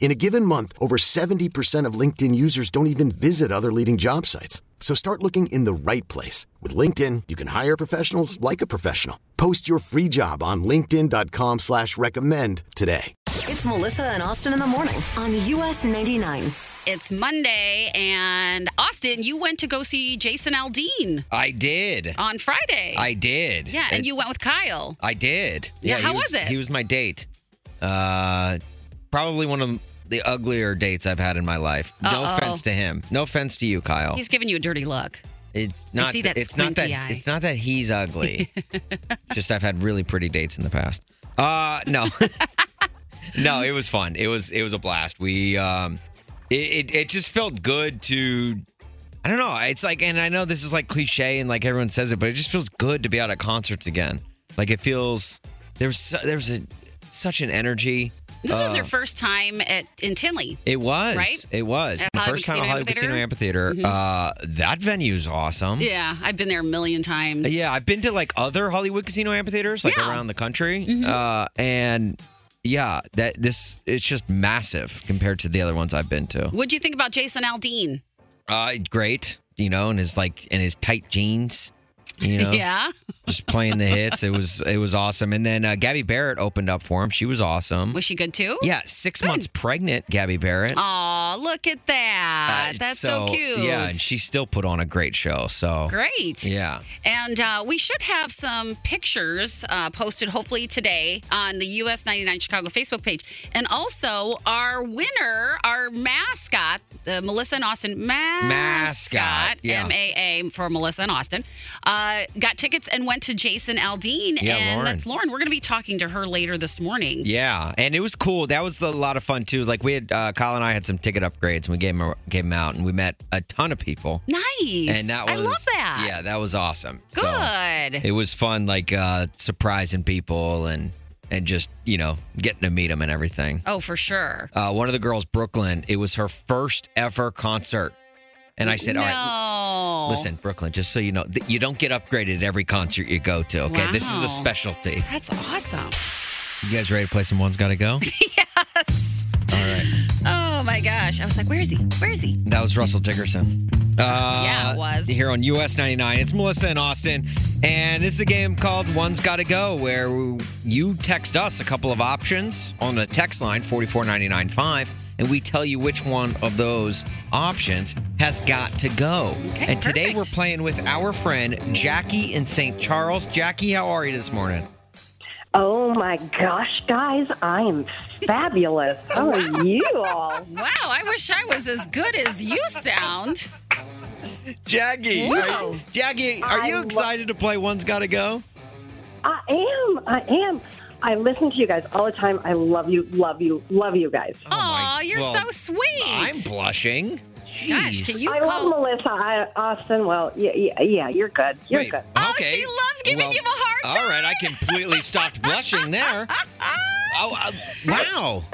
In a given month, over 70% of LinkedIn users don't even visit other leading job sites. So start looking in the right place. With LinkedIn, you can hire professionals like a professional. Post your free job on linkedin.com slash recommend today. It's Melissa and Austin in the morning on US 99. It's Monday, and Austin, you went to go see Jason Aldean I did. on Friday. I did. yeah, and It- you went with Kyle. I did. Yeah, he how was it? He was my date. Uh, probably one of the uglier dates I've had in my life. No Uh-oh. offense to him. No offense to you, Kyle. He's giving you a dirty look. it's not. see that it's not that. eye. It's not that he's ugly. Just I've had really pretty dates in the past. Uh, no, no. It was fun. It was. It was a blast. We. Um, it, it. It just felt good to. I don't know. It's like, and I know this is like cliche and like everyone says it, but it just feels good to be out at concerts again. Like it feels there's there's a such an energy. This was Uh, your first time at in Tinley. It was. Right? It was. At the Hollywood first time at Hollywood Casino Amphitheater. Mhm. Uh, that venue's awesome. Yeah, I've been there a million times. Yeah, I've been to like other Hollywood Casino amphitheaters, like Yeah. Mm-hmm. around the country, uh, and yeah, that this it's just massive compared to the other ones I've been to. What'd you think about Jason Aldean? Uh, great, you know, and his like in his tight jeans, you know, Yeah. just playing the hits. It was it was awesome. And then uh, Gabby Barrett opened up for him. She was awesome. Was she good too? yeah, six months pregnant, Gabby Barrett. Oh, look at that. Uh, That's so, cute. Yeah, and she still put on a great show. So Great. Yeah. And uh, we should have some pictures uh, posted hopefully today on the US 99 Chicago Facebook page. And also, our winner, our mascot, the Melissa and Austin mascot, Mascot, yeah. M A A for Melissa and Austin, uh, got tickets and went to Jason Aldean. Yeah, and Lauren. that's Lauren. We're going to be talking to her later this morning. Yeah, and it was cool. That was a lot of fun too. Like we had, uh, Kyle and I had some ticket upgrades, and we gave them gave them out, and we met a ton of people. Nice. And that was I love that. Yeah, that was awesome. So, Good. it was fun, like uh, surprising people and and just you know getting to meet them and everything. oh, for sure. Uh, one of the girls, Brooklyn, it was her first ever concert, and I said, no. "All right, listen, Brooklyn, just so you know, th- you don't get upgraded at every concert you go to. Okay, this is a specialty. That's awesome. You guys ready to play some One's Got to Go? yes. All right. Oh my gosh. I was like, where is he? Where is he? That was Russell Dickerson. Uh, Yeah, it was. Here on US 99. It's Melissa and Austin. And this is a game called One's Gotta Go, where you text us a couple of options on the text line 44995, and we tell you which one of those options has got to go. Okay, and today perfect. we're playing with our friend Jackie in St. Charles. Jackie, how are you this morning? Oh my gosh, guys, I am fabulous. How are you all? Wow, I wish I was as good as you sound. Jackie, Whoa. Jackie, are I you lo- excited to play One's Gotta Go? I am. I am. I listen to you guys all the time. I love you, love you, love you guys. Oh, my- Aw, you're well, so sweet. I'm blushing. Gosh, Jeez. can you I call? love Melissa. I, Austin, well, yeah, yeah, yeah, you're good. You're Wait, good. Oh, okay. she loves giving Well, you a hard time. All right, I completely stopped blushing there. Oh, uh, wow.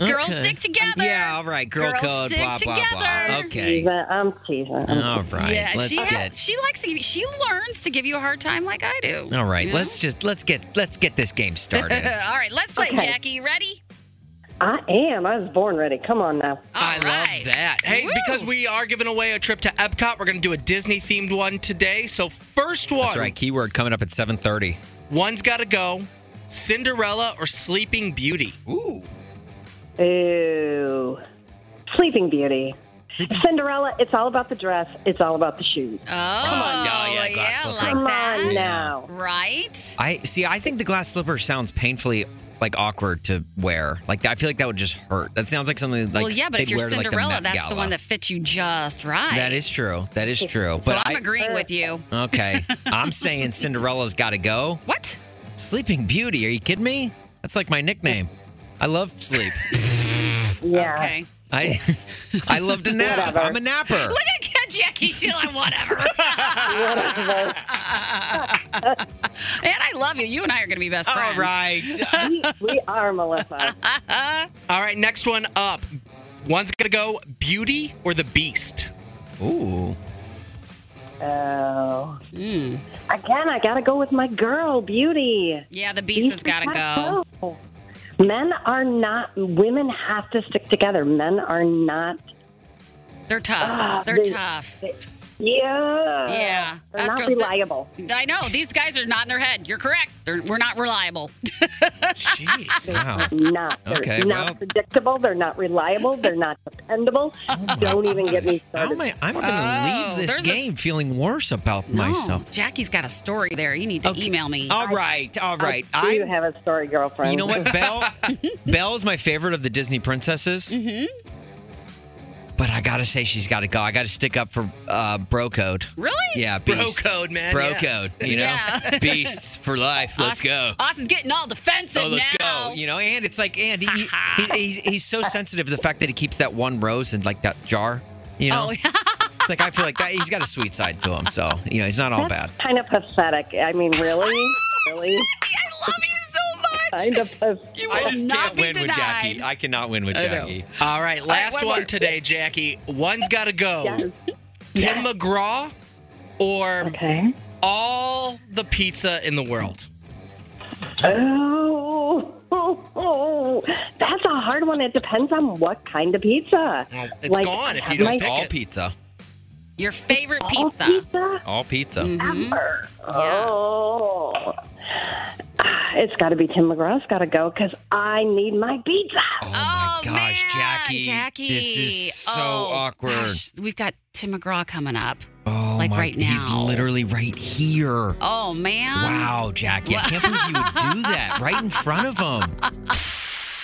Girls Okay. stick uh, together. Yeah, all right. Girl Girls code, stick blah, blah, blah. together. Okay. Teasing. I'm teasing. I'm All right. Yeah, let's she get. has, she likes to give you, she learns to give you a hard time like I do. all right, You know? let's just let's get let's get this game started. All right, let's play, Okay. Jackie. You ready? I am. I was born ready. Come on now. All I right. love that. Hey, Woo. because we are giving away a trip to Epcot, we're going to do a Disney themed one today. So, first one, That's right. Keyword coming up at 7:30. one's got to go Cinderella or Sleeping Beauty. Ooh. Ooh. Sleeping Beauty. Cinderella, it's all about the dress. It's all about the shoes. Oh, yeah, yeah, glass slipper. like Come that. on now. Right? I see. I think the glass slipper sounds painfully like awkward to wear. Like I feel like that would just hurt. That sounds like something like well, yeah, but if you're wear to, like, the Cinderella, Met that's the one that fits you just right. That is true. That is true. So But I'm I, agreeing with you. okay, I'm saying Cinderella's got to go. What? Sleeping Beauty. Are you kidding me? That's like my nickname. I love sleep. Yeah. Okay. I I love to nap. Whatever. I'm a napper. Look at Jackie. She's like, whatever. Whatever. and I love you. You and I are going to be best friends. All right. we, we are, Melissa. All right, next one up. One's gonna go Beauty or the Beast. Ooh. Oh. Mm. Again, I got to go with my girl, Beauty. Yeah, the beast has got to go. go. Men are not, women have to stick together. Men are not, They're tough. Ah, They're they- tough. Yeah. Yeah. They're Us not girls- reliable. I know. These guys are not in their head. You're correct. They're, we're not reliable. Jeez. Wow. Not. They're Okay, not well- predictable. They're not reliable. They're not dependable. Don't even get me How started. am I? I'm going to Oh, leave this there's a- game feeling worse about myself. Jackie's got a story there. You need to Okay. email me. All right. All right. I do I'm- have a story, girlfriend. You know what, Belle? Belle is my favorite of the Disney princesses. Mm-hmm. But I gotta say, she's got to go. I got to stick up for uh, Bro Code. Really? Yeah, Bro code, man, Bro yeah. Code. You know, Yeah. beasts for life. Let's Austin- go. Austin's getting all defensive Oh, let's now. go. You know, and it's like, and he, he he's, he's so sensitive to the fact that he keeps that one rose in like that jar. You know, Oh, yeah. it's like I feel like that he's got a sweet side to him. So you know, he's not all bad. kind of pathetic. I mean, really? really? I love you so much. Kind of pathetic. You will not be denied. With Jackie. I cannot win with Jackie. All right, last one one today, Jackie. One's got to go. Yes. Tim McGraw or Okay. all the pizza in the world. Oh, that's a hard one. It depends on what kind of pizza. Well, it's Like, gone if you don't have pick my- All it. pizza. Your favorite All pizza. pizza? All pizza. Mhm. Ever. Yeah. Oh. It's got to be Tim McGraw's got to go because I need my pizza. Oh my Oh, gosh, man, Jackie. Jackie. This is so Oh, awkward. gosh. We've got Tim McGraw coming up. Oh Like my right He's literally right here. Oh man. Wow, Jackie. I can't believe you would do that right in front of him.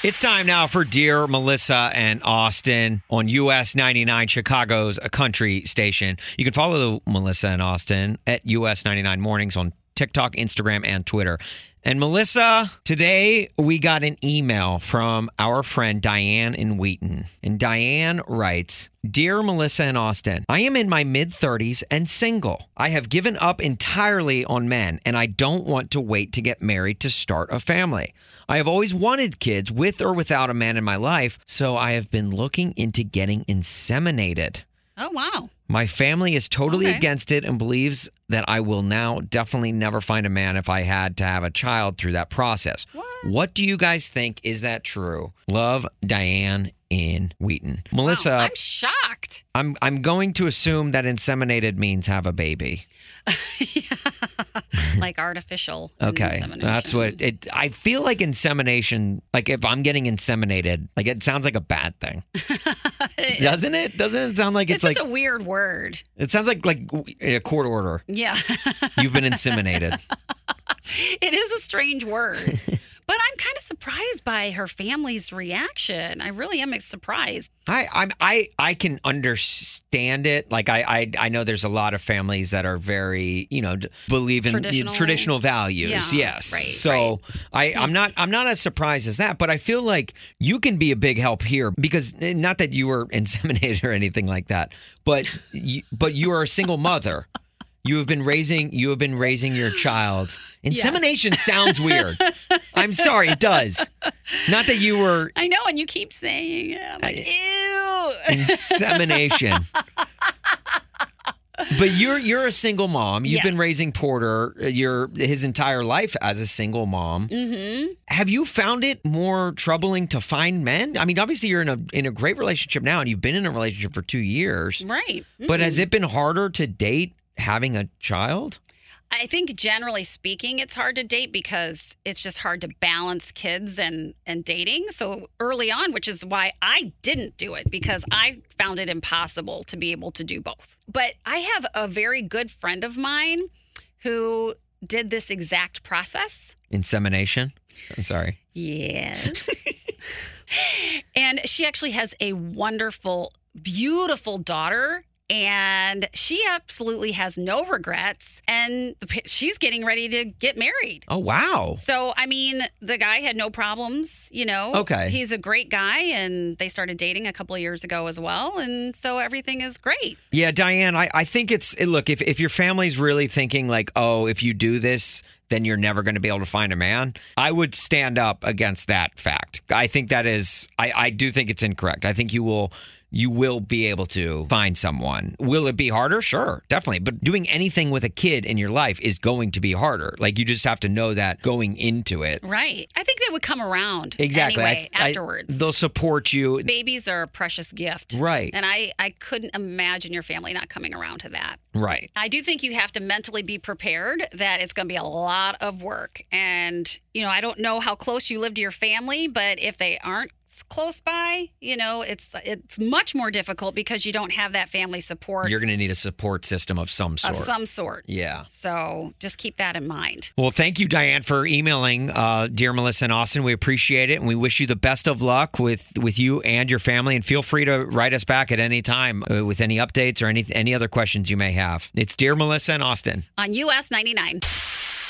It's time now for Dear Melissa and Austin on US 99 Chicago's a country station. You can follow Melissa and Austin at US 99 Mornings on TikTok, Instagram, and Twitter. And Melissa, today we got an email from our friend Diane in Wheaton. And Diane writes Dear Melissa and Austin, I am in my mid 30s and single. I have given up entirely on men, and I don't want to wait to get married to start a family. I have always wanted kids with or without a man in my life, so I have been looking into getting inseminated. Oh wow. My family is totally Okay. against it and believes that I will now definitely never find a man if I had to have a child through that process. What? do you guys think? Is that true? Love, Diane in Wheaton. Melissa, Wow, I'm shocked. I'm I'm going to assume that inseminated means have a baby. like artificial. Okay, that's what it. I feel like insemination. Like if I'm getting inseminated, like it sounds like a bad thing, doesn't it? Doesn't it sound like It's, it's, like just a weird word. it sounds like like a court order. Yeah. You've been inseminated. it is a strange word. But I'm kind of surprised by her family's reaction. I really am surprised. I I'm, I I can understand it. Like I, I I know there's a lot of families that are very you know believe in Traditional. traditional values. Yeah, yes. right, so I I'm not I'm not as surprised as that. But I feel like you can be a big help here because eh, not that you were inseminated or anything like that, but you, but you are a single mother. You have been raising you have been raising your child. Insemination sounds weird. I'm sorry, it does. Not that you were I know, and you keep saying it. I'm like, ew. insemination. but you're you're a single mom. You've Yeah. been raising Porter uh, your his entire life as a single mom. Mm-hmm. Have you found it more troubling to find men? I mean, obviously you're in a in a great relationship now, and you've been in a relationship for two years. Right. But has it been harder to date having a child? I think generally speaking, it's hard to date because it's just hard to balance kids and and dating. So early on, which is why I didn't do it because I found it impossible to be able to do both. But I have a very good friend of mine who did this exact process. Insemination. I'm sorry. Yes. and she actually has a wonderful, beautiful daughter. And she absolutely has no regrets. And she's getting ready to get married. Oh wow. So, I mean, the guy had no problems, you know. Okay. He's a great guy, and they started dating a couple of years ago as well. And so everything is great. Yeah, Diane, I, I think it's look if if your family's really thinking like, oh, if you do this, then you're never going to be able to find a man. I would stand up against that fact. I think that is I, I do think it's incorrect. I think you will you will be able to find someone. Will it be harder? Sure, definitely. But doing anything with a kid in your life is going to be harder. Like you just have to know that going into it. Right. I think they would come around Exactly. anyway I- I- afterwards. they'll support you. Babies are a precious gift. Right. And I, I couldn't imagine your family not coming around to that. Right. I do think you have to mentally be prepared that it's going to be a lot of work. And, you know, I don't know how close you live to your family, but if they aren't close by, you know, it's it's much more difficult because you don't have that family support You're going to need a support system of some sort. of some sort. yeah. So just keep that in mind. Well, thank you, Diane, for emailing uh, dear Melissa and Austin. We appreciate it, and we wish you the best of luck with with you and your family. And feel free to write us back at any time uh, with any updates or any any other questions you may have. It's dear Melissa and Austin. on US 99.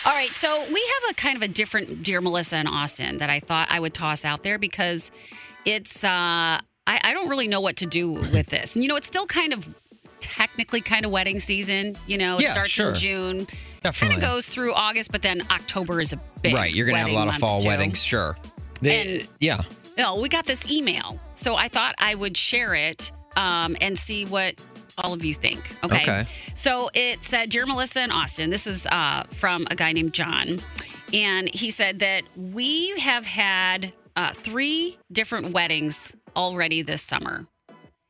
All right, so we have a kind of a different Dear Melissa and Austin that I thought I would toss out there because it's, uh, I, I don't really know what to do with this. And, you know, it's still kind of technically kind of wedding season. You know, it Yeah, starts sure. in June, kind Definitely. of goes through August, but then October is a big right, you're going to have a wedding lot of month, fall too. weddings, sure. They- And- yeah. No, we got this email. So I thought I would share it um, and see what all of you think. Okay. Okay. So it said, Dear Melissa and Austin, this is uh, from a guy named John. And he said that we have had uh, three different weddings already this summer.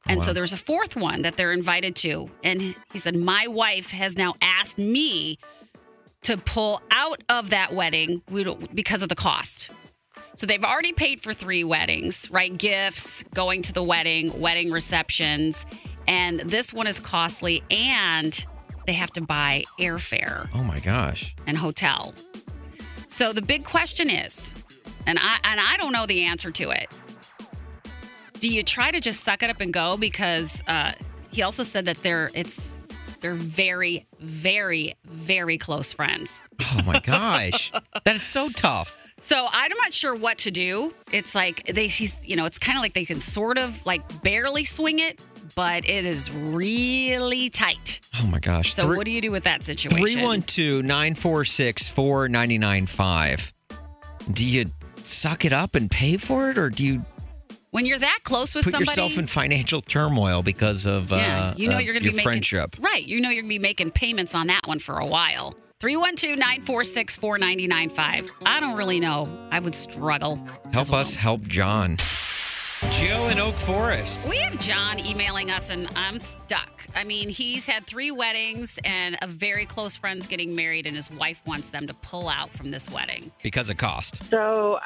And so there's a fourth one that they're invited to. And he said, My wife has now asked me to pull out of that wedding because of the cost. So they've already paid for three weddings, right? Gifts, going to the wedding, wedding receptions. And this one is costly and they have to buy airfare Oh my gosh. and hotel. So the big question is, and I and I don't know the answer to it. Do you try to just suck it up and go? Because uh, he also said that they're it's they're very, very, very close friends. Oh my gosh. that is so tough. So I'm not sure what to do. It's like they, he's, you know, it's kind of like they can sort of like barely swing it, but it is really tight. Oh my gosh. So what do you do with that situation? 312 946 4995. Do you suck it up and pay for it, or do you when you're that close with put somebody, yourself in financial turmoil because of yeah, uh, you know uh, you're going to your be making friendship? right. You know you're going to be making payments on that one for a while. 312-946-4995. I don't really know. I would struggle. Help well. us help John. Jill in Oak Forest. We have John emailing us, and I'm stuck. I mean, he's had three weddings, and a very close friend's getting married, and his wife wants them to pull out from this wedding. Because of cost. So,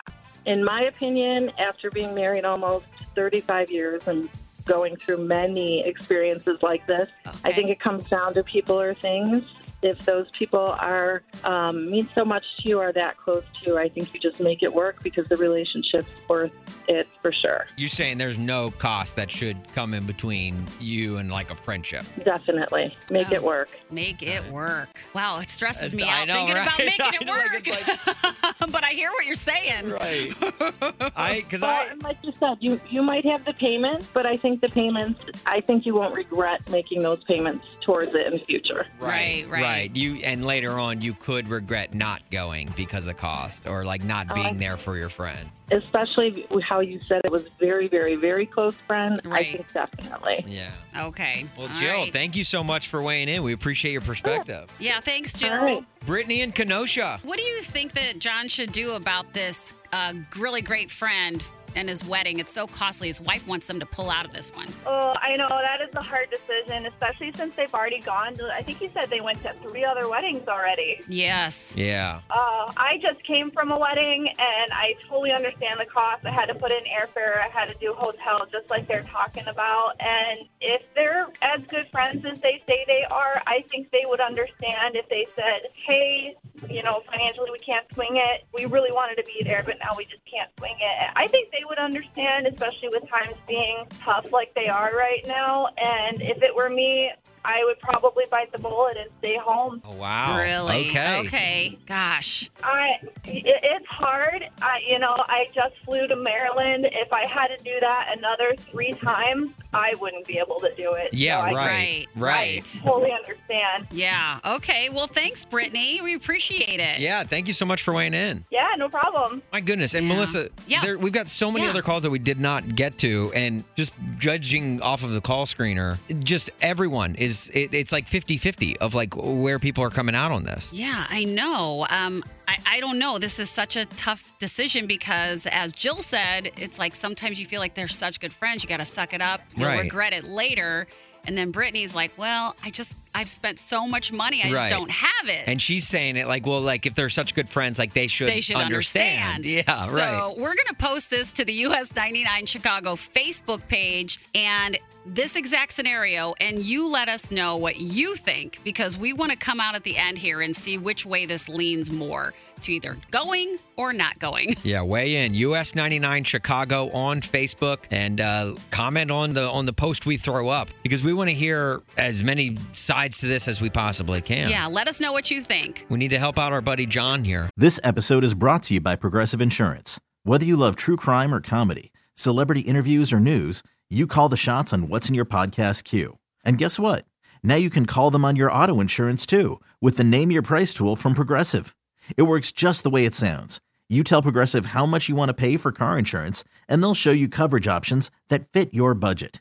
in my opinion, after being married almost 35 years and going through many experiences like this, I think it comes down to people or things. If those people are um, mean so much to you or that close to you, I think you just make it work because the relationship's worth it for sure. You're saying there's no cost that should come in between you and like a friendship. Definitely make Oh. it work. Make it work. Wow, it stresses me I out know, thinking about making I it know, like, work. but I hear what you're saying. Right. I because Well, I like you said, you you might have the payments, but I think the payments, I think you won't regret making those payments towards it in the future. Right, right. right. You and later on you could regret not going because of cost or like not being I- there for your friend. Especially how you said it was very, very, very close friend. Right. I think definitely. Yeah. Okay. Well, All Jill, right. thank you so much for weighing in. We appreciate your perspective. Yeah, thanks, Jill. All right. Brittany and Kenosha. What do you think that John should do about this uh, really great friend and his wedding. It's so costly. His wife wants them to pull out of this one. Oh, I know that is a hard decision, especially since they've already gone. To, I think you said they went to three other weddings already. Yes. Yeah. Uh, I just came from a wedding, and I totally understand the cost. I had to put in airfare. I had to do hotel, just like they're talking about. And if they're as good friends as they say they are, I think they would understand if they said, "Hey, you know, financially we can't swing it. We really wanted to be there, but now we just can't swing it." I think they would understand, especially with times being tough like they are right now. And if it were me, I would probably bite the bullet and stay home. Oh, wow. Really? Okay. Okay. Gosh. I it, it's hard. I you know I just flew to Maryland. If I had to do that another three times, I wouldn't be able to do it. Yeah, So I right. Right, Right. totally understand. Yeah. Okay. Well, thanks, Brittany. We appreciate it. Yeah, thank you so much for weighing in. Yeah, no problem. My goodness. And Yeah. Melissa, Yeah. there, we've got so many Yeah. other calls that we did not get to. And just judging off of the call screener, just everyone is, it, it's like 50 50 of like where people are coming out on this. Yeah, I know. Um, I, I don't know. This is such a tough decision because, as Jill said, it's like sometimes you feel like they're such good friends. You got to suck it up. You'll Right. regret it later. And then Brittany's like, well, I just, I've spent so much money. I Right. just don't have it. And she's saying it like, well, like if they're such good friends, like they should, they should understand. Yeah, right. So we're going to post this to the US 99 Chicago Facebook page and this exact scenario, and you let us know what you think because we want to come out at the end here and see which way this leans more to either going or not going. Yeah, weigh in US 99 Chicago on Facebook and uh, comment on the on the post we throw up because we want to hear as many sides to this as we possibly can. Yeah, let us know what you think. We need to help out our buddy John here. This episode is brought to you by Progressive Insurance. Whether you love true crime or comedy, celebrity interviews or news, you call the shots on what's in your podcast queue. And guess what? Now you can call them on your auto insurance too with the Name Your Price tool from Progressive. It works just the way it sounds. You tell Progressive how much you want to pay for car insurance, and they'll show you coverage options that fit your budget.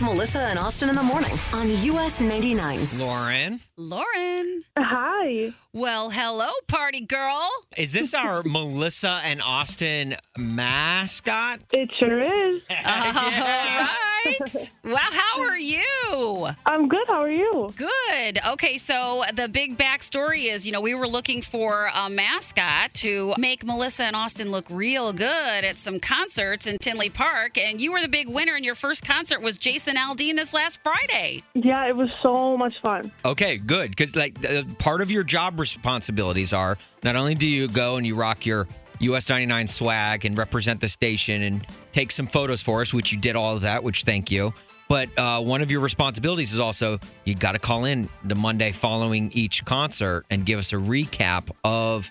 It's Melissa and Austin in the morning on US 99. Lauren, Lauren. Hi. Well, hello, party girl. is this our Melissa and Austin mascot? It sure is. All right. Wow, how are you? I'm good. How are you? Good. Okay, so the big backstory is, you know, we were looking for a mascot to make Melissa and Austin look real good at some concerts in Tinley Park, and you were the big winner, and your first concert was Jason Aldean this last Friday. Yeah, it was so much fun. Okay, good. Because like uh, part of your job responsibilities are not only do you go and you rock your US 99 swag and represent the station and take some photos for us, which you did all of that, which thank you. But uh, one of your responsibilities is also you got to call in the Monday following each concert and give us a recap of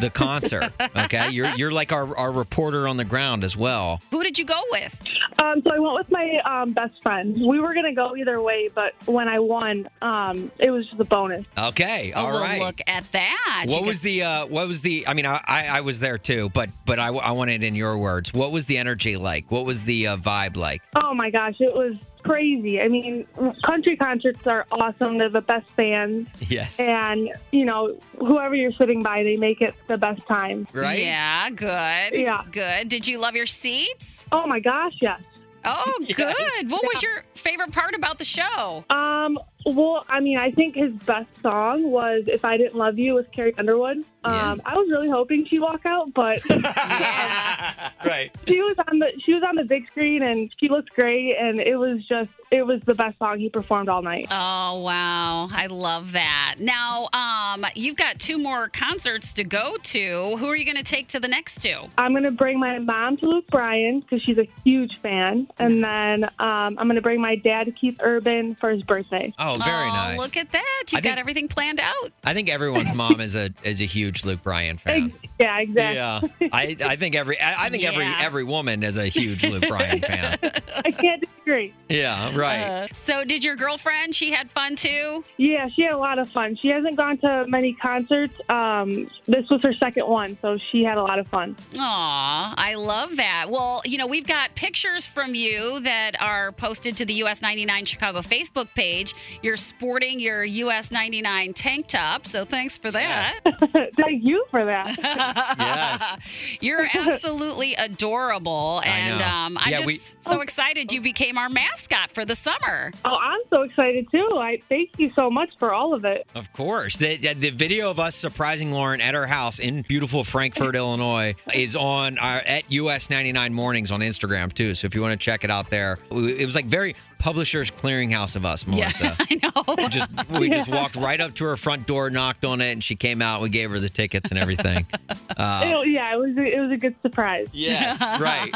the concert. Okay, you're you're like our, our reporter on the ground as well. Who did you go with? Um, so I went with my um, best friend. We were gonna go either way, but when I won, um, it was just a bonus. Okay, all well, right. look at that. What You was could- the uh, what was the I mean I, I I was there too but but I, I want it in your words what was the energy like what was the uh, vibe like Oh my gosh, it was crazy. I mean, country concerts are awesome. They're the best bands, yes and you know, whoever you're sitting by, they make it the best time. right Yeah, good. Yeah. Good. Did you love your seats? Oh my gosh, yes. Oh, good. What was your favorite part about the show? Um, well, I mean, I think his best song was "If I Didn't Love You" with Carrie Underwood. Um, I was really hoping she'd walk out, but right. she was on the she was on the big screen and she looked great, and it was just it was the best song he performed all night. Oh wow, I love that. Now, um, you've got two more concerts to go to. Who are you going to take to the next two? I'm gonna bring my mom to Luke Bryan because she's a huge fan, and then um, I'm gonna bring my dad to Keith Urban for his birthday. Oh, very oh, nice. Look at that! You I got think- everything planned out. I think everyone's mom is a is a huge Luke Bryan fan. Yeah, exactly. Yeah, I, I think every I I think every every woman is a huge Luke Bryan fan. I can't disagree. Yeah, right. Uh, so, did your girlfriend? She had fun too. Yeah, she had a lot of fun. She hasn't gone to many concerts. Um, this was her second one, so she had a lot of fun. Aw, I love that. Well, you know, we've got pictures from you that are posted to the US 99 Chicago Facebook page. You're sporting your US 99 tank top, so thanks for that. Thank you for that. yes. You're absolutely adorable, I and know. um, I'm Yeah, just we- so excited you became our mascot for the summer. Oh, I'm so excited too. I thank you so much for all of it. Of course. The, the video of us surprising Lauren at her house in beautiful Frankfort, Illinois is on our at US 99 Mornings on Instagram too. So if you want to check it out there, it was like very publishers clearinghouse of us, Melissa. Yeah, I know. We just we just walked right up to her front door, knocked on it, and she came out. We gave her the tickets and everything. Uh, It- yeah, it was a, it was a good surprise. Yes, right.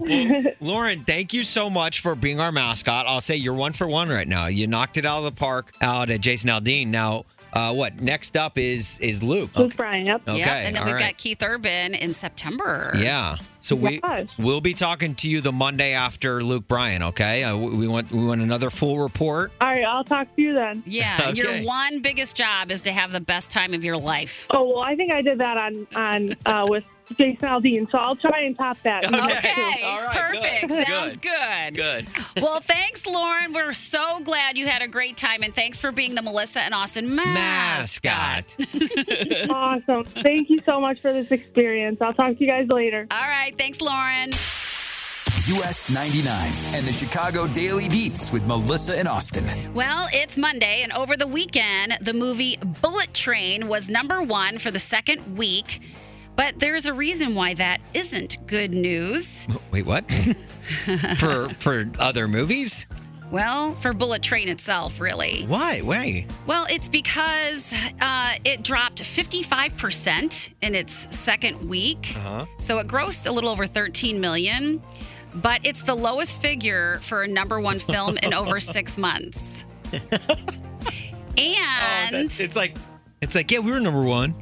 Well, Lauren, thank you so much for being our mascot. I'll say you're one for one right now. You knocked it out of the park out at Jason Aldean. Now, uh, what next up is is Luke. Luke Bryan. Yep. Okay, Yep, and then all we've right. got Keith Urban in September. Yeah. So we Yes. we'll be talking to you the Monday after Luke Bryan. Okay. Uh, we we want we want another full report. All right, I'll talk to you then. Yeah, your one biggest job is to have the best time of your life. Oh well, I think I did that on on uh, with Jason Aldean, so I'll try and top that. Okay, All right, perfect. Good. Sounds good. Good. Well, thanks, Lauren. We're so glad you had a great time, and thanks for being the Melissa and Austin mascot. Mascot. Awesome. Thank you so much for this experience. I'll talk to you guys later. All right, thanks, Lauren. US 99 and the Chicago Daily Beats with Melissa and Austin. Well, it's Monday, and over the weekend, the movie Bullet Train was number one for the second week. But there's a reason why that isn't good news. Wait, what? for for other movies? Well, for Bullet Train itself, really. Why? Why? Well, it's because uh, it dropped 55% in its second week. Uh-huh. So it grossed a little over 13 million, but it's the lowest figure for a number one film in over six months. And it's like it's like yeah, we were number one.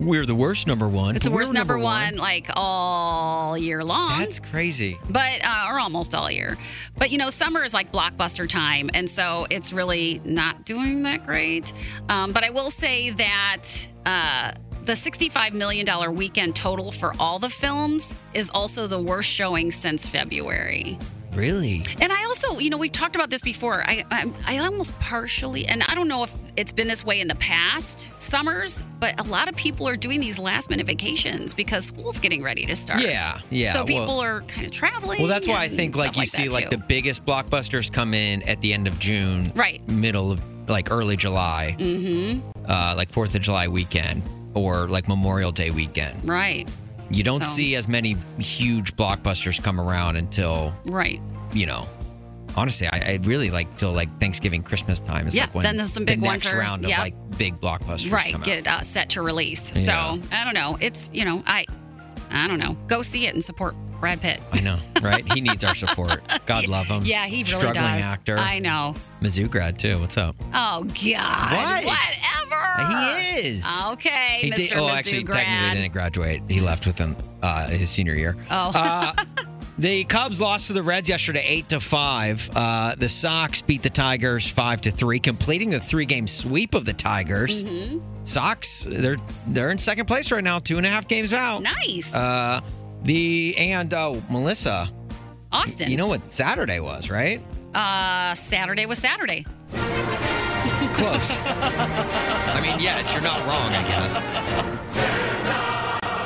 We're the worst number one. it's the worst were number one, like all year long. That's crazy. but uh, or almost all year. But you know, summer is like blockbuster time, and so it's really not doing that great. Um, but I will say that uh, the $65 million weekend total for all the films is also the worst showing since February. Really? And I also, you know, we've talked about this before. I, I, I almost partially, and I don't know if it's been this way in the past summers, but a lot of people are doing these last minute vacations because school's getting ready to start. Yeah, yeah. So well- people are kind of traveling. Well, that's why I think like you see like too. the biggest blockbusters come in at the end of June, Right. Middle of like early July, Mm-hmm. uh, like Fourth of July weekend or like Memorial Day weekend. Right. You don't So- see as many huge blockbusters come around until Right. you know. Honestly, I, I really like till like Thanksgiving, Christmas time. Is Yeah, like when then there's some big the ones next are- round of yeah. like big blockbusters Right. come out. Get uh, set to release. Yeah. So I don't know. It's you know I, I don't know. Go see it and support Brad Pitt. I know, right? He needs our support. God love him. Yeah, he really Struggling does. actor. I know. Mizzou grad too. What's up? Oh God. What? Whatever. He is. Okay, He Mr. did. Oh, Mizzou actually, grad. technically didn't graduate. He left within uh, his senior year. Oh. Uh, the Cubs lost to the Reds yesterday, eight to five. Uh, the Sox beat the Tigers five to three, completing the three-game sweep of the Tigers. Mm-hmm. Sox, they're they're in second place right now, two and a half games out. Nice. Uh, the and oh, Melissa, Austin. you know what Saturday was, right? Uh, Saturday was Saturday. Close. I mean, yes, you're not wrong, I guess.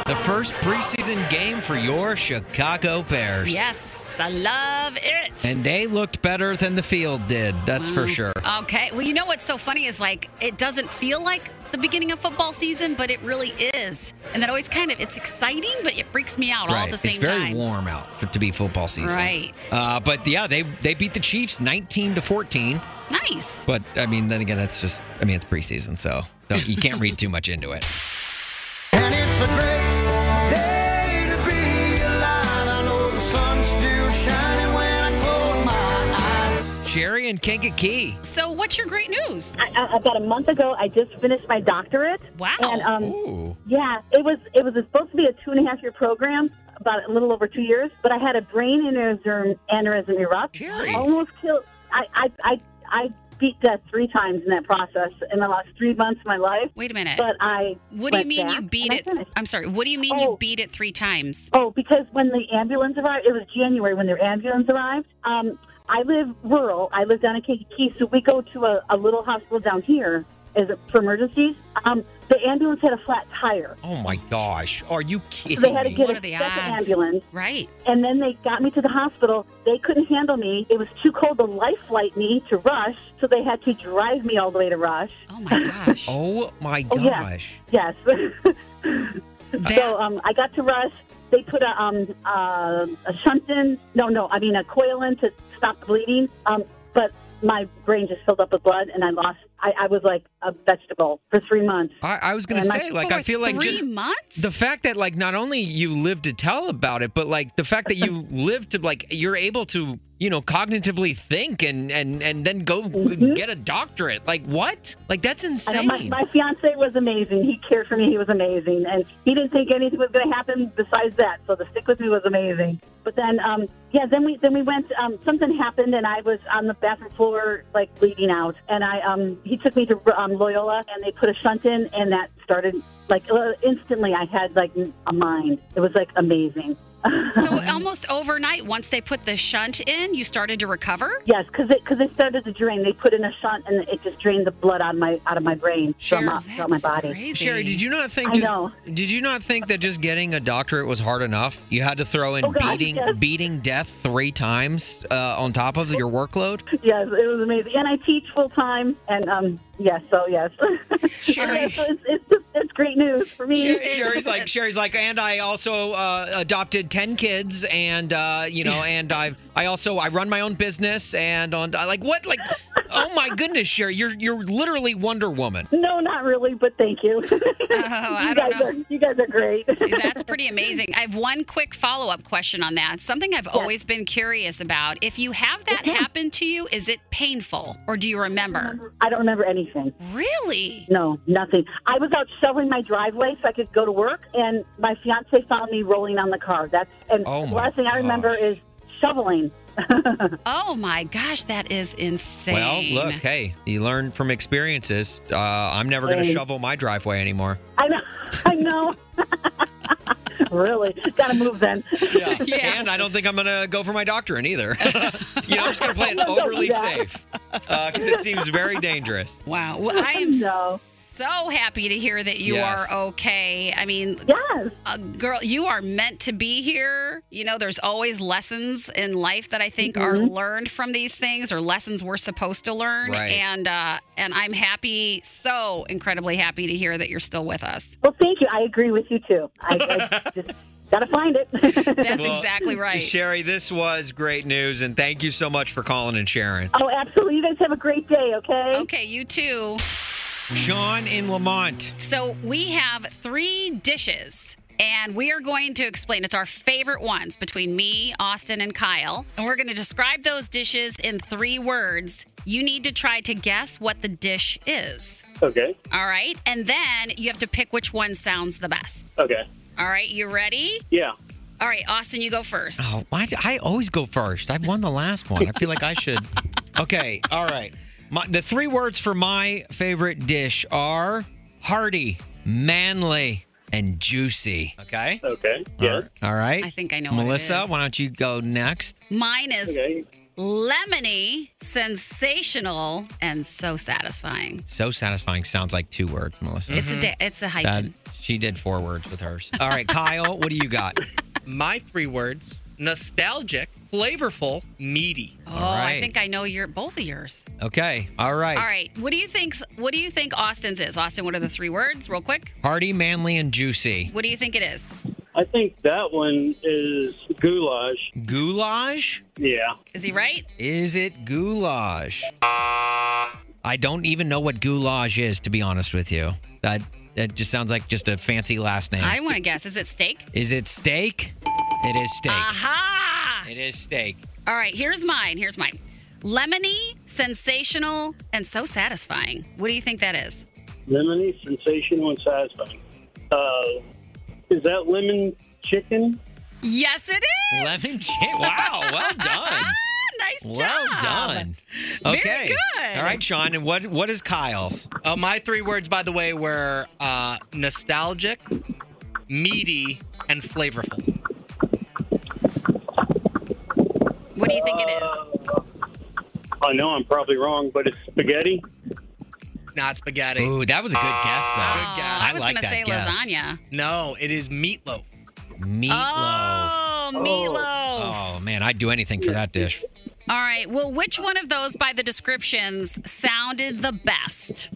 the first preseason game for your Chicago Bears. Yes, I love it. And they looked better than the field did. That's for sure. Okay. Well, you know what's so funny is like it doesn't feel like the beginning of football season, but it really is. And that always kind of it's exciting, but it freaks me out all at the same time. it's very time. warm out for, to be football season. Right. Uh, but yeah, they they beat the Chiefs 19 to 14. Nice. But I mean, then again, that's just I mean, it's preseason, so don't, you can't read too much into it. Sherry and Kankakee. So, what's your great news? I, I, about a month ago, I just finished my doctorate. Wow. And um, Ooh. yeah, it was it was supposed to be a two and a half year program, about a little over two years. But I had a brain aneurysm, aneurysm erupt. Sherry. Almost killed. I I I, I beat death three times in that process in the last three months of my life. Wait a minute. But I. what do you mean you beat it? I'm sorry. What do you mean Oh. you beat it three times? Oh, because when the ambulance arrived, it was January when the ambulance arrived. Um, I live rural. I live down in Kankakee, so we go to a, a little hospital down here as a, for emergencies. Um, the ambulance had a flat tire. Oh my gosh. Are you kidding? So kidding they had to me? get What a the second odds? ambulance. Right. And then they got me to the hospital. They couldn't handle me. It was too cold to life flight me to Rush, so they had to drive me all the way to Rush. Oh my gosh. Oh my Oh, yeah. gosh. Yes. That- so um, I got to Rush. They put a um, uh, a shunt in. No, no, I mean a coil in to stop the bleeding. Um, but my brain just filled up with blood, and I lost. I, I was like a vegetable for three months. I, I was gonna And my- say, like, I feel like three just months. the fact that like not only you live to tell about it, but like the fact that you live to like you're able to you know cognitively think and and and then go get a doctorate. Like what? Like that's insane. my, my fiance was amazing. He cared for me. He was amazing, and he didn't think anything was going to happen besides that. So the stick with me was amazing. But then, um, yeah, then we then we went. Um, something happened, and I was on the bathroom floor, like bleeding out. And I, um, he took me to um, Loyola, and they put a shunt in, and that started like uh, instantly. I had like a mind. It was like amazing. so almost overnight, once they put the shunt in, you started to recover. Yes, because it because it started to drain. They put in a shunt, and it just drained the blood out of my out of my brain from Sure. out, throughout my body. Crazy. Sherry, did you not think I know. did you not think that just getting a doctorate was hard enough? You had to throw in Oh, God, beating yes. beating death three times uh, on top of your workload? Yes, it was amazing, and I teach full time, and um, yes, so yes, Sherry. so it's, it's it's great news for me. Sherry- Sherry's like Sherry's like, and I also uh, adopted ten kids, and uh, you know, and I've I also I run my own business, and on like what like, oh my goodness, Sherry, you're you're literally Wonder Woman. No, not really, but thank you. Oh, I you don't guys know. are you guys are great. That's pretty amazing. I have one quick follow up question on that. Something I've always been curious about. If you have that happen to you, is it painful or do you remember? I don't remember anything. Really? No, nothing. I was out shoveling my driveway so I could go to work, and my fiance found me rolling on the car. That's and Oh, the last thing I remember gosh. is shoveling. Oh my gosh, that is insane. Well, look, hey, you learn from experiences. Uh, I'm never going to Hey. shovel my driveway anymore. I know. I know. really, gotta move then. Yeah. Yeah. And I don't think I'm going to go for my doctorate either. you know, I'm just going to play it No, don't do overly safe because it seems very dangerous. Wow. Well, I am No. so happy to hear that you Yes. are okay. I mean, Yes. uh, girl, you are meant to be here. You know, there's always lessons in life that I think are Mm-hmm. learned from these things, or lessons we're supposed to learn. Right. And uh, and I'm happy, so incredibly happy to hear that you're still with us. Well, thank you. I agree with you too. I, I just gotta find it. That's Well, exactly right. Sherry, this was great news, and thank you so much for calling and sharing. oh, absolutely. You guys have a great day. Okay. Okay, you too. Shawn in Lemont. So we have three dishes. And we are going to explain. It's our favorite ones between me, Austin, and Kyle. And we're going to describe those dishes in three words. You need to try to guess what the dish is. Okay. All right. And then you have to pick which one sounds the best. Okay. All right. You ready? Yeah. All right, Austin, you go first. Oh, why do I always go first? I won the last one. I feel like I should. Okay, all right. My, the three words for my favorite dish are hearty, manly, and juicy. Okay. Okay. Yes. All right. I think I know what it Melissa, is. why don't you go next? Mine is Okay. lemony, sensational, and so satisfying. So satisfying sounds like two words, Melissa. It's a mm-hmm. da- it's a hyphen. That she did four words with hers. All right, Kyle, what do you got? My three words nostalgic, flavorful, meaty. Oh, All right. I think I know your both of yours. Okay. All right. All right. What do you think? What do you think Austin's is? Austin, what are the three words? Real quick. Hearty, manly, and juicy. What do you think it is? I think that one is goulash. Goulash? Yeah. Is he right? Is it goulash? I don't even know what goulash is, to be honest with you. That that just sounds like just a fancy last name. I want to guess. Is it steak? Is it steak? It is steak. Aha! It is steak. All right. Here's mine. Here's mine. Lemony, sensational, and so satisfying. What do you think that is? Lemony, sensational, and satisfying. Uh, is that lemon chicken? Yes, it is. Lemon chicken. Wow. Well done. nice Well job. done. Very Okay. good. All right, Shawn. And what what is Kyle's? Uh, my three words, by the way, were uh, nostalgic, meaty, and flavorful. What do you think it is? I know I'm probably wrong, but it's spaghetti. It's not spaghetti. Ooh, that was a good guess, though. Oh, guess. I was like gonna say guess. lasagna. No, it is meatloaf. Meatloaf. Oh, meatloaf. Oh man, I'd do anything for that dish. All right. Well, which one of those by the descriptions sounded the best?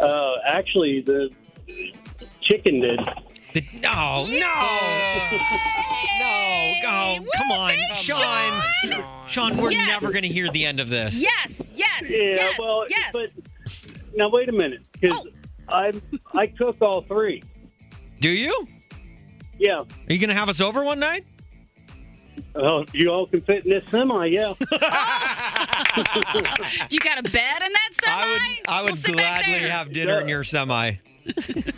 Uh, actually, the chicken did. The, no, no, no. Oh, come on, Shawn. Shawn, we're Yes. never going to hear the end of this. Yes, yes, Yeah, yes, well, yes. but now wait a minute, because I I cook all three. Do you? Yeah. Are you going to have us over one night? Oh, you all can fit in this semi, yeah. you got a bed in that semi? I would, I would gladly have dinner in your semi.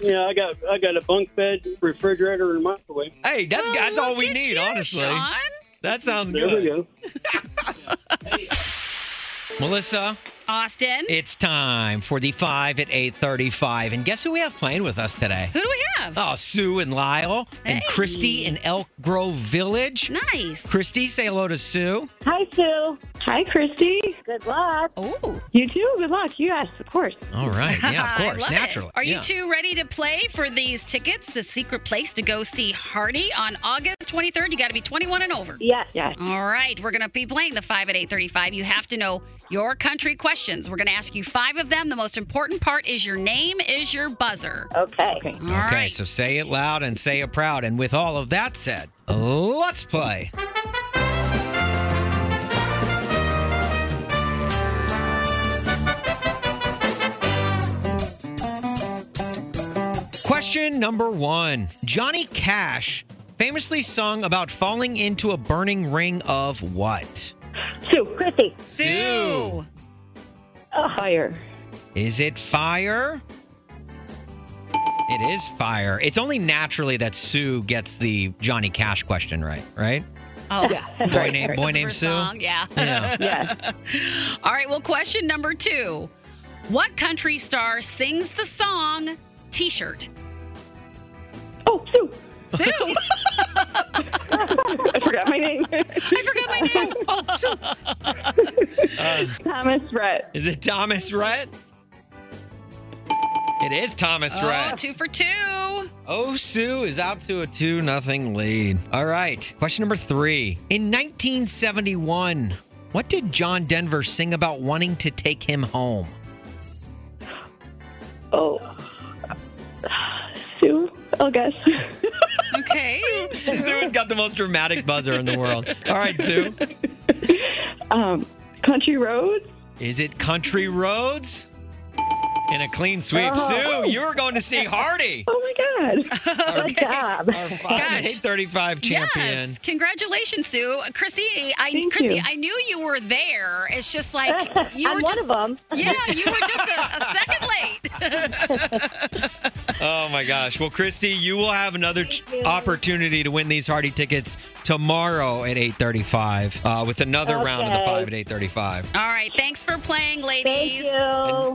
yeah, I got I got a bunk bed, refrigerator, and microwave. Hey, that's that's all we need, you, honestly. Shawn. That sounds There we good. go. Melissa, Austin. it's time for the five at eight thirty-five, and guess who we have playing with us today? Who do we have? Oh, Sue and Lyle and Hey. Christy in Elk Grove Village. Nice. Christy, say hello to Sue. Hi, Sue. Hi, Christy. Good luck. Oh, You too. Good luck. Yes, of course. All right, yeah, of course, love naturally. It. Are you two ready to play for these tickets? The secret place to go see Hardy on August 23rd. You got to be 21 and over. Yes. Yes. All right, we're going to be playing the 5 at 835. You have to know your country questions. We're going to ask you five of them. The most important part is your name is your buzzer. Okay. Okay. All right. Okay, so say it loud and say it proud. And with all of that said, let's play. Question number one Johnny Cash famously sung about falling into a burning ring of what? Sue. Christy. Sue. Fire. Is it fire? It is fire. It's only naturally that Sue gets the Johnny Cash question right, right? Oh, yeah. Boy named boy named Sue. song, yeah. Yeah. Yes. All right, well, question number two. What country star sings the song T shirt? Oh, Sue. Sue. I forgot my name. I forgot my name. Oh, Sue. Uh, Thomas Rhett. is it Thomas Rhett? It is Thomas Oh, Rhett. two for two. Oh, Sue is out to a 2 nothing lead. All right. Question number three. In 1971, what did John Denver sing about wanting to take him home? Oh. Sue. I'll guess. Okay. Sue's got the most dramatic buzzer in the world. All right, Sue. Um, Country Roads. Is it Country Roads? In a clean sweep. Oh. Sue, you were going to see Hardy. Oh my God. Good job. Our 835 champion. Yes. Congratulations, Sue. Christy, I Thank Christy, you. I knew you were there. It's just like you I'm were one just of them. Yeah, you were just a, a second late. Oh my gosh. Well, Christy, you will have another ch- opportunity to win these Hardy tickets tomorrow at 8:35 uh, with another round of the 5 at 8:35. All right, thanks for playing, ladies. Thank ladies. you.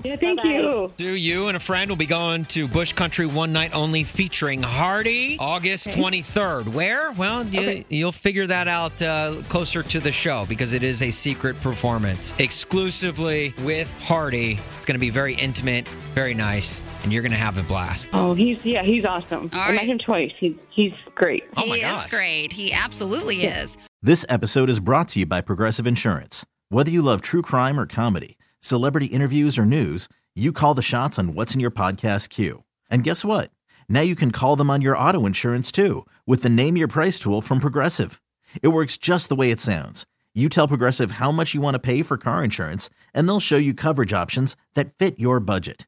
Yeah, thank Bye-bye. you. Do you and a friend will be going to Bush Country one night only featuring Hardy August 23rd. Where? Well, you, Okay. you'll figure that out uh, closer to the show because it is a secret performance exclusively with Hardy. It's going to be very intimate, very Very nice, and you're gonna have a blast. Oh, he's yeah, he's awesome. All I met him twice. He's he's great. Oh he is great. He absolutely is. This episode is brought to you by Progressive Insurance. Whether you love true crime or comedy, celebrity interviews or news, you call the shots on what's in your podcast queue. And guess what? Now you can call them on your auto insurance too with the Name Your Price tool from Progressive. It works just the way it sounds. You tell Progressive how much you want to pay for car insurance, and they'll show you coverage options that fit your budget.